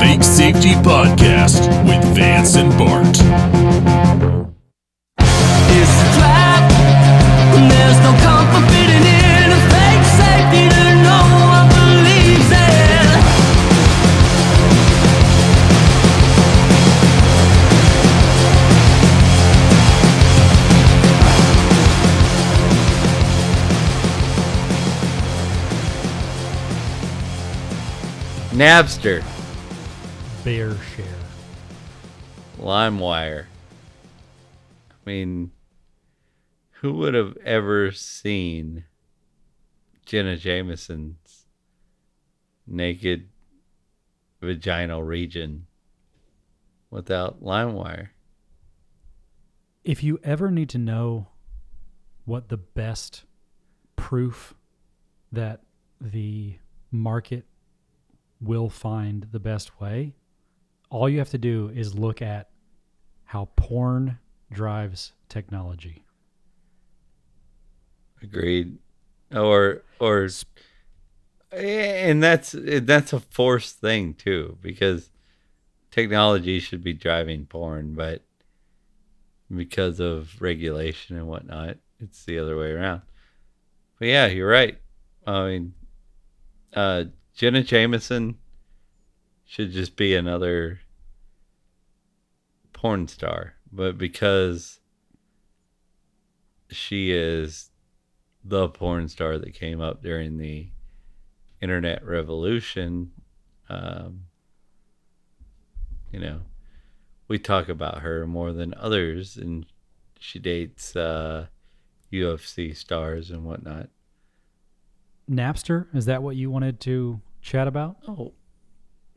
Fake Safety Podcast with Vance and Bart. It's a trap. There's no comfort fitting in a fake safety that no one believes in. Napster, BearShare. LimeWire. I mean, who would have ever seen Jenna Jameson's naked vaginal region without LimeWire? If you ever need to know what the best proof that the market will find the best way, all you have to do is look at how porn drives technology. Agreed. Or or and that's that's a forced thing too because technology should be driving porn, but because of regulation and whatnot, it's the other way around. But yeah, you're right. I mean, uh, Jenna Jameson should just be another porn star, but because she is the porn star that came up during the internet revolution, um, you know, we talk about her more than others, and she dates uh, UFC stars and whatnot. Napster, is that what you wanted to chat about? Oh,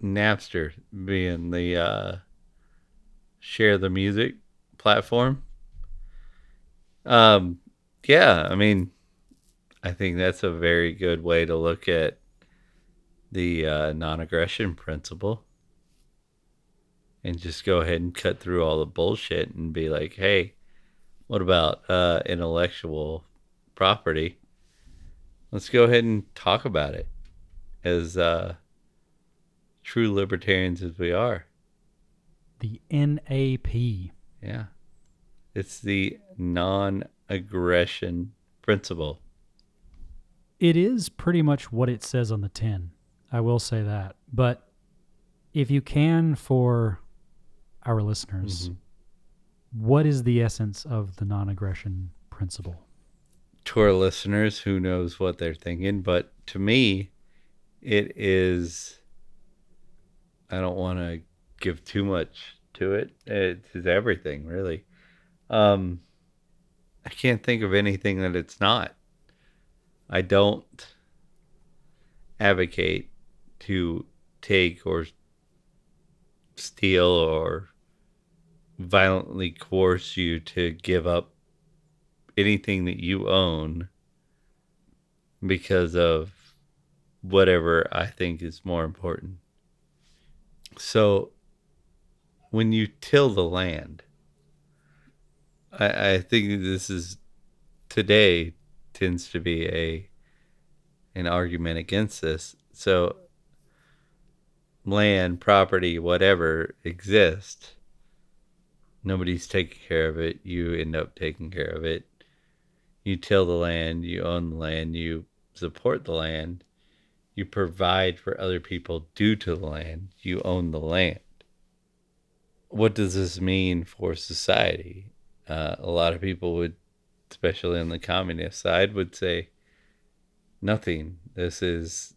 Napster being the uh, share the music platform. Um, yeah, I mean, I think that's a very good way to look at the uh, non-aggression principle, and just go ahead and cut through all the bullshit and be like, hey, what about uh, intellectual property? Let's go ahead and talk about it as uh, true libertarians as we are. The NAP. Yeah. It's the non aggression principle. It is pretty much what it says on the tin. I will say that. But if you can, for our listeners, mm-hmm. what is the essence of the non aggression principle? To our listeners, who knows what they're thinking, but to me, it is. I don't want to give too much to it. It is everything, really. Um, I can't think of anything that it's not. I don't advocate to take or steal or violently coerce you to give up anything that you own because of whatever I think is more important. So when you till the land, I, I think this is today tends to be a an argument against this. So land, property, whatever exists, nobody's taking care of it. You end up taking care of it. You till the land, you own the land, you support the land, you provide for other people due to the land, you own the land. What does this mean for society? Uh, a lot of people would, especially on the communist side, would say nothing. This is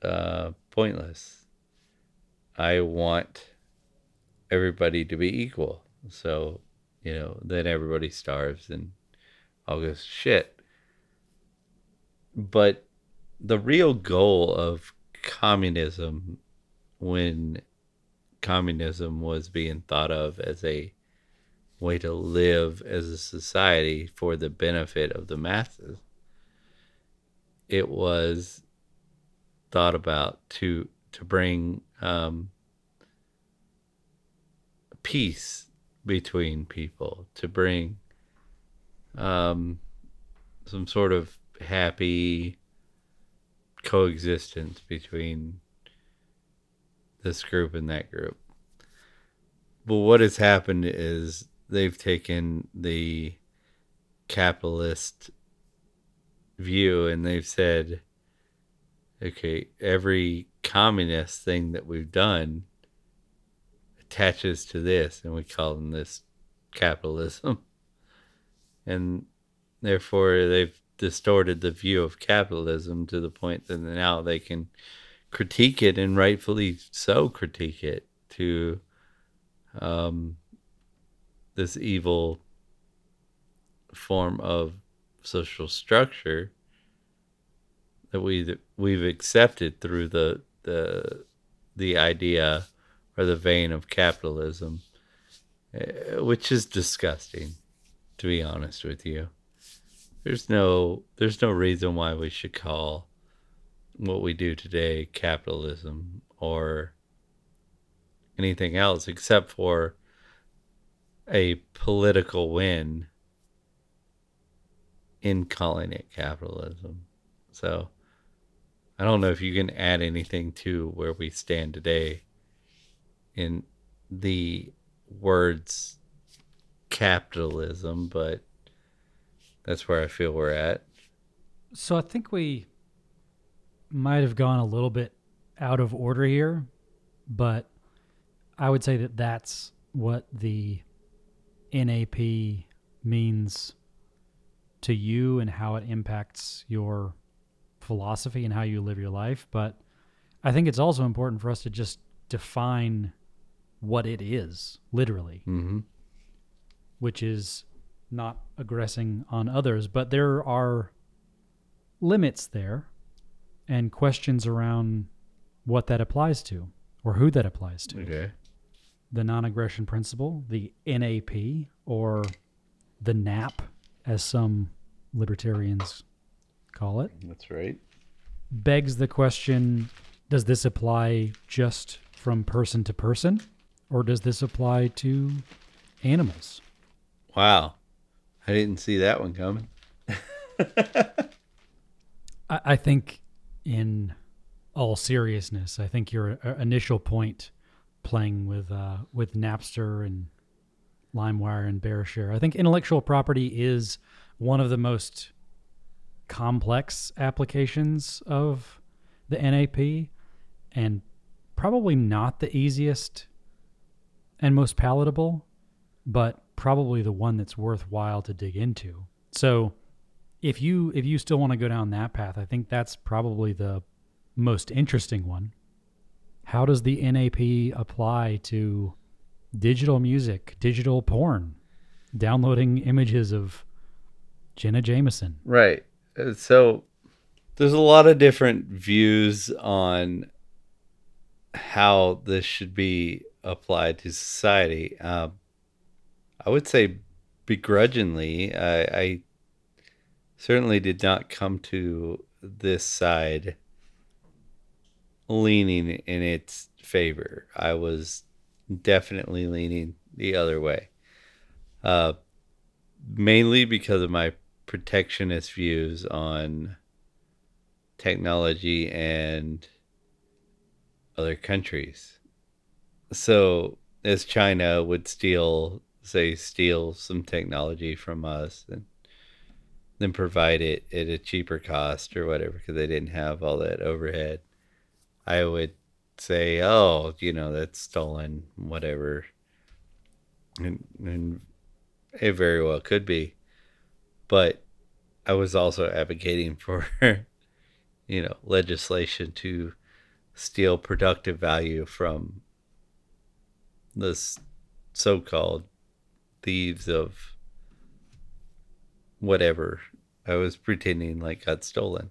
uh, pointless. I want everybody to be equal. So, you know, then everybody starves and all goes shit. But the real goal of communism, when communism was being thought of as a way to live as a society for the benefit of the masses, it was thought about to to bring um, peace between people, to bring um, some sort of happy coexistence between this group and that group. But what has happened is they've taken the capitalist view and they've said, okay, every communist thing that we've done attaches to this, and we call them this capitalism. And therefore, they've distorted the view of capitalism to the point that now they can critique it and rightfully so critique it to um, this evil form of social structure that we we've accepted through the the the idea or the vein of capitalism, eh, which is disgusting, to be honest with you. There's no there's no reason why we should call what we do today capitalism or anything else except for a political win in calling it capitalism. So I don't know if you can add anything to where we stand today in the words capitalism, but that's where I feel we're at. So I think we might have gone a little bit out of order here, but I would say that that's what the NAP means to you and how it impacts your philosophy and how you live your life. But I think it's also important for us to just define what it is, literally, Mm-hmm. which is not aggressing on others. But there are limits there and questions around what that applies to or who that applies to Okay. the non aggression principle, the NAP, or the NAP, as some libertarians call it, That's right. begs the question does this apply just from person to person, or does this apply to animals? Wow. I didn't see that one coming. I, I think, in all seriousness, I think your uh, initial point playing with uh, with Napster and LimeWire and BearShare, I think intellectual property is one of the most complex applications of the NAP, and probably not the easiest and most palatable, but probably the one that's worthwhile to dig into. So if you if you still want to go down that path, I think that's probably the most interesting one. How does the NAP apply to digital music, digital porn, downloading images of Jenna Jameson? Right. Uh, So there's a lot of different views on how this should be applied to society. Um, I would say begrudgingly, I, I certainly did not come to this side leaning in its favor. I was definitely leaning the other way. Uh, mainly because of my protectionist views on technology and other countries. So, as China would steal, say, steal some technology from us and then provide it at a cheaper cost or whatever because they didn't have all that overhead, I would say, oh, you know, that's stolen, whatever. And, and it very well could be. But I was also advocating for, you know, legislation to steal productive value from this so-called thieves of whatever I was pretending like got stolen.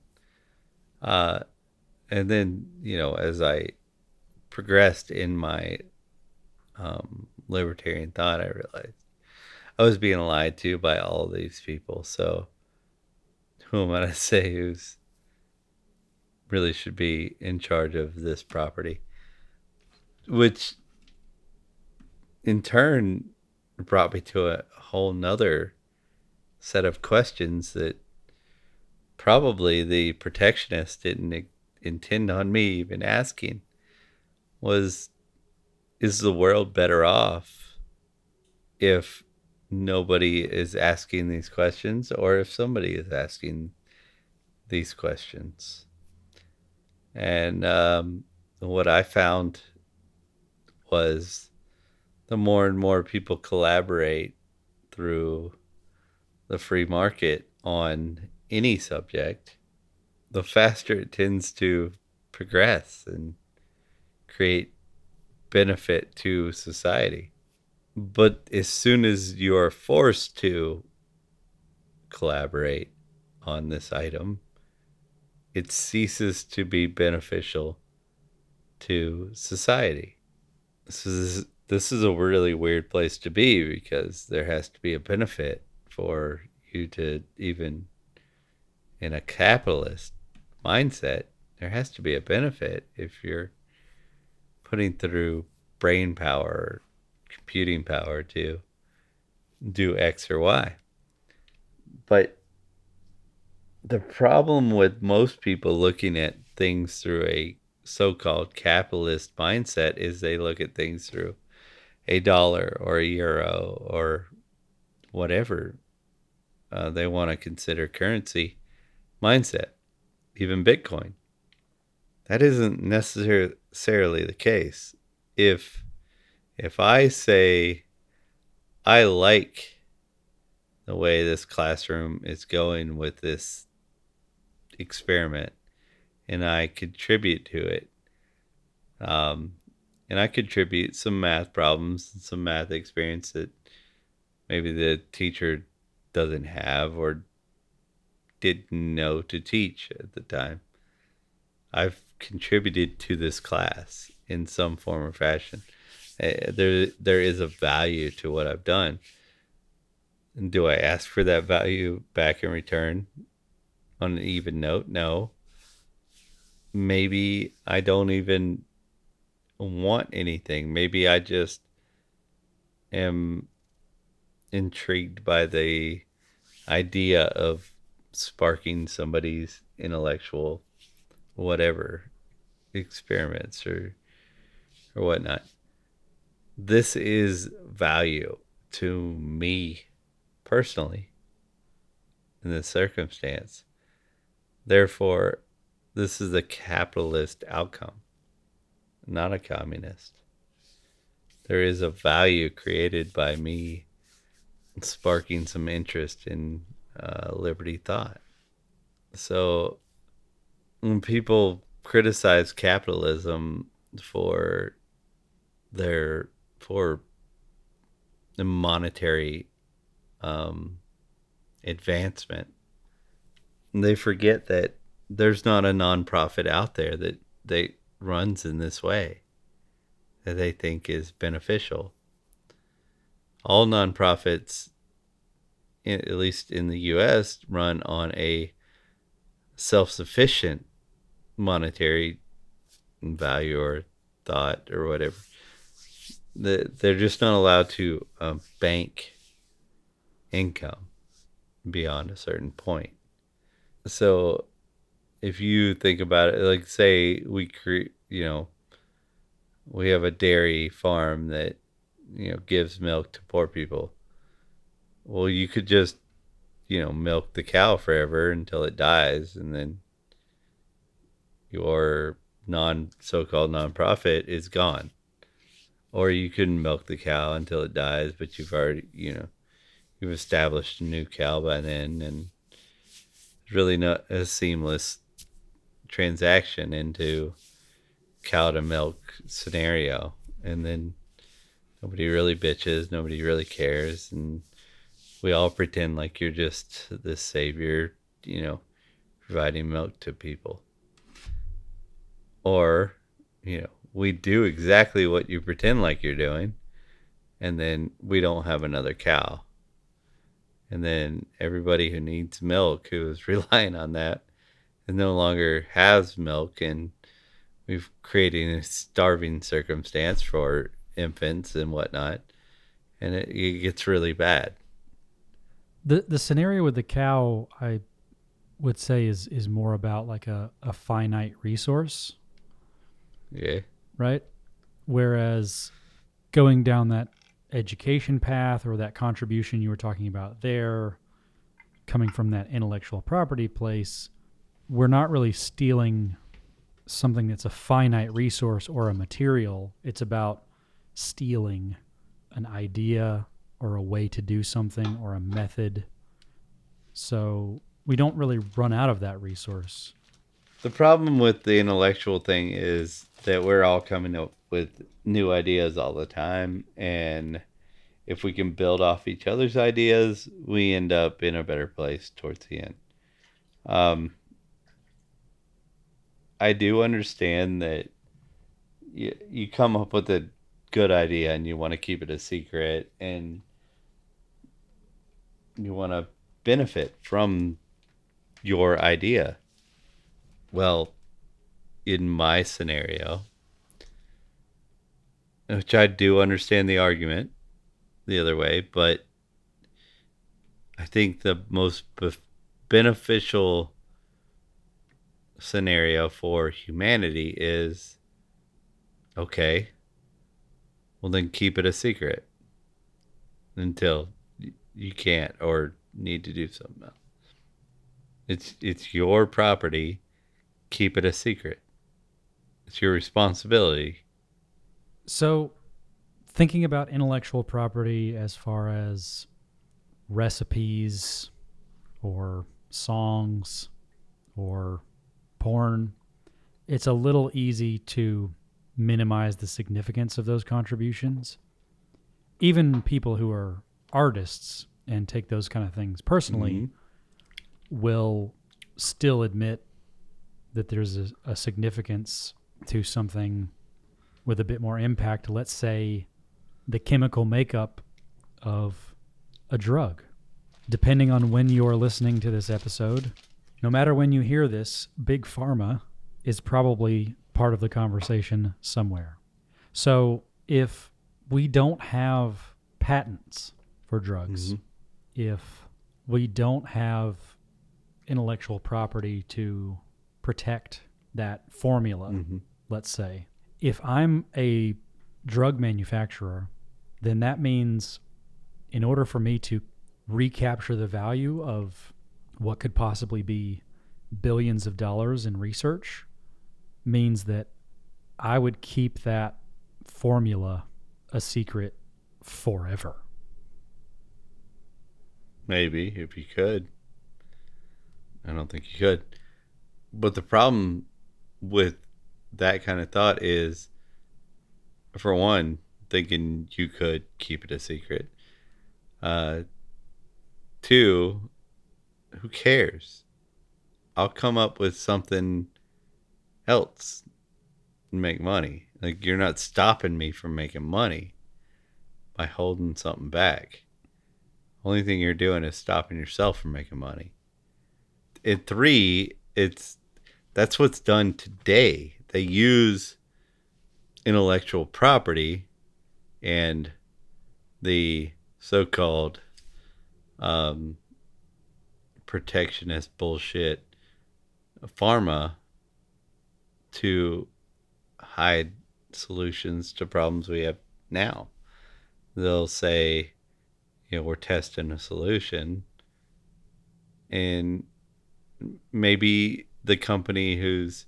Uh, and then you know, as I progressed in my um, libertarian thought, I realized I was being lied to by all these people. So, who am I to say who's really should be in charge of this property? Which, in turn, brought me to a whole nother set of questions that probably the protectionist didn't intend on me even asking. was is the world better off if nobody is asking these questions or if somebody is asking these questions? And um, what I found was the more and more people collaborate through the free market on any subject, the faster it tends to progress and create benefit to society. But as soon as you're forced to collaborate on this item, it ceases to be beneficial to society. This is this is a really weird place to be because there has to be a benefit for you to even in a capitalist mindset there has to be a benefit if you're putting through brain power computing power to do x or y. But the problem with most people looking at things through a so-called capitalist mindset is they look at things through a dollar or a euro or whatever uh, they want to consider currency mindset, even Bitcoin. That isn't necessarily the case. If if I say I like the way this classroom is going with this experiment and I contribute to it. Um, and I contribute some math problems and some math experience that maybe the teacher doesn't have or didn't know to teach at the time. I've contributed to this class in some form or fashion. Uh, there, there is a value to what I've done. And do I ask for that value back in return on an even note? No. Maybe I don't even want anything. Maybe I just am intrigued by the idea of sparking somebody's intellectual whatever experiments or or whatnot. This is value to me personally in this circumstance. Therefore, this is a capitalist outcome, not a communist. There is a value created by me sparking some interest in uh, liberty thought. So when people criticize capitalism for their for the monetary um, advancement, they forget that there's not a nonprofit out there that they runs in this way that they think is beneficial all nonprofits, at least in the U.S., run on a self-sufficient monetary value or thought or whatever. They're just not allowed to um, bank income beyond a certain point. So, if you think about it, like say we create, you know, we have a dairy farm that you know gives milk to poor people. Well you could just you know milk the cow forever until it dies and then your non so-called nonprofit is gone. Or you can milk the cow until it dies but you've already you know you've established a new cow by then and really not a seamless transaction into cow to milk scenario and then nobody really bitches, nobody really cares, and we all pretend like you're just the savior, you know, providing milk to people. Or, you know, we do exactly what you pretend like you're doing, and then we don't have another cow. And then everybody who needs milk, who is relying on that, no longer has milk, and we've created a starving circumstance for infants and whatnot, and it, it gets really bad. The the scenario with the cow, I would say, is is more about like a, a finite resource, Yeah. right? Whereas going down that education path or that contribution you were talking about there, coming from that intellectual property place, we're not really stealing something that's a finite resource or a material. It's about stealing an idea or a way to do something or a method. So we don't really run out of that resource. The problem with the intellectual thing is that we're all coming up with new ideas all the time. And if we can build off each other's ideas, we end up in a better place towards the end. Um, I do understand that you, you come up with a good idea and you want to keep it a secret and you want to benefit from your idea. Well, in my scenario, which I do understand the argument the other way, but I think the most beneficial scenario for humanity is okay, well, then keep it a secret until you can't or need to do something else. It's it's your property. Keep it a secret. It's your responsibility. So, thinking about intellectual property as far as recipes or songs or porn, it's a little easy to minimize the significance of those contributions. Even people who are artists and take those kind of things personally Mhm. will still admit that there's a, a significance to something with a bit more impact. Let's say the chemical makeup of a drug. Depending on when you're listening to this episode, no matter when you hear this, Big Pharma is probably part of the conversation somewhere. So if we don't have patents for drugs, Mhm. if we don't have intellectual property to protect that formula, Mhm. let's say, if I'm a drug manufacturer, then that means in order for me to recapture the value of what could possibly be billions of dollars in research means that I would keep that formula a secret forever. Maybe if you could. I don't think you could. But the problem with that kind of thought is, for one, thinking you could keep it a secret. Uh, two, who cares? I'll come up with something else and make money. Like you're not stopping me from making money by holding something back. Only thing you're doing is stopping yourself from making money. At three, it's that's what's done today. They use intellectual property and the so-called um, protectionist bullshit pharma to hide solutions to problems we have now. They'll say, you know, we're testing a solution, and maybe the company who's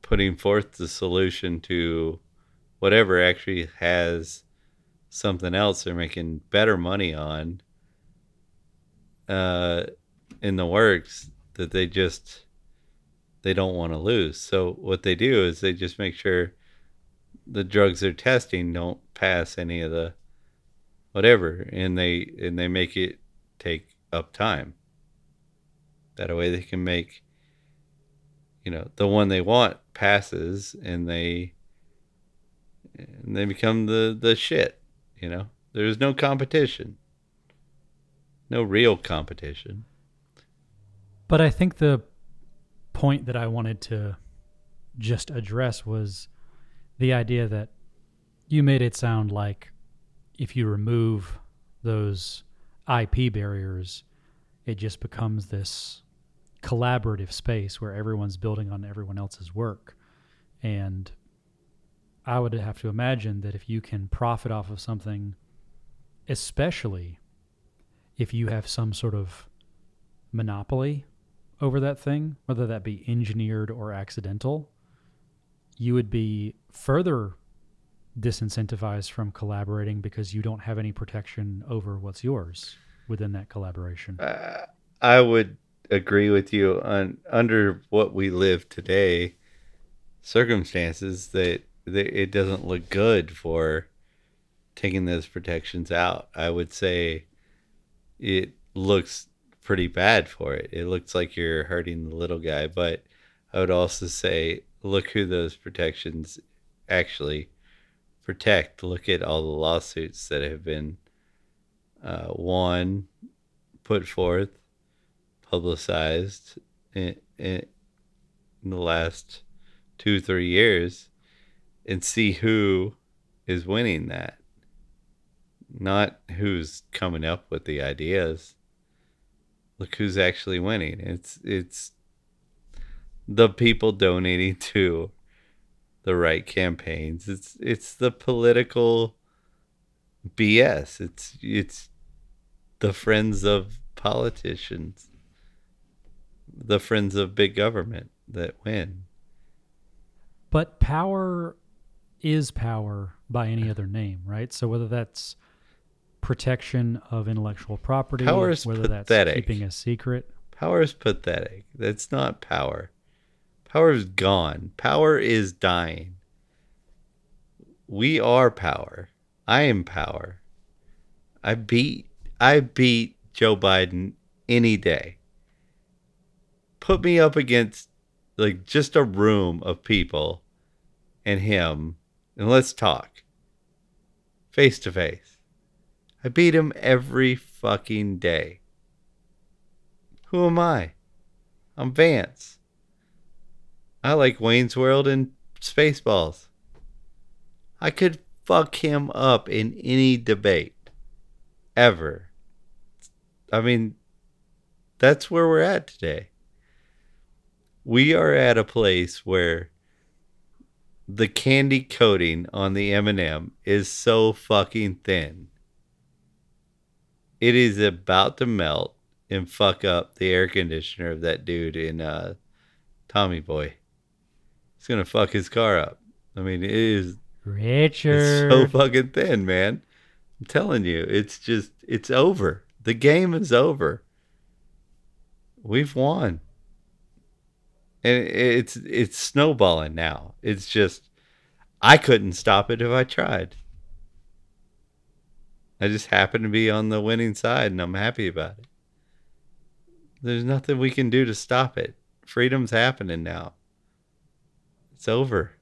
putting forth the solution to whatever actually has something else they're making better money on uh, in the works that they just they don't want to lose. So what they do is they just make sure the drugs they're testing don't pass any of the whatever and they and they make it take up time. That way they can make you know the one they want passes and they and they become the the shit, you know. There's no competition. No real competition. But I think the point that I wanted to just address was the idea that you made it sound like if you remove those IP barriers, it just becomes this collaborative space where everyone's building on everyone else's work. And I would have to imagine that if you can profit off of something, especially if you have some sort of monopoly over that thing, whether that be engineered or accidental, you would be further disincentivized from collaborating because you don't have any protection over what's yours within that collaboration. Uh, I would agree with you on under what we live today, circumstances that, that it doesn't look good for taking those protections out. I would say it looks pretty bad for it. It looks like you're hurting the little guy, but I would also say look who those protections actually protect. Look at all the lawsuits that have been uh, won, put forth, publicized in, in, in the last two, three years, and see who is winning that. Not who's coming up with the ideas. Look who's actually winning. It's it's the people donating to the right campaigns. It's it's the political BS. It's it's the friends of politicians, the friends of big government that win. But power is power by any other name, right? So whether that's protection of intellectual property, Power is whether that's pathetic. keeping a secret. Power is pathetic. That's not power. Power is gone. Power is dying. We are power. I am power. I beat I beat Joe Biden any day. Put me up against like just a room of people and him and let's talk. Face to face. I beat him every fucking day. Who am I? I'm Vance. I like Wayne's World and Spaceballs. I could fuck him up in any debate. Ever. I mean, that's where we're at today. We are at a place where the candy coating on the M&M is so fucking thin. It is about to melt and fuck up the air conditioner of that dude in uh, Tommy Boy. It's gonna fuck his car up. I mean, it is Richard. it's so fucking thin, man. I'm telling you, it's just it's over. The game is over. We've won. And it's it's snowballing now. It's just I couldn't stop it if I tried. I just happen to be on the winning side and I'm happy about it. There's nothing we can do to stop it. Freedom's happening now. It's over.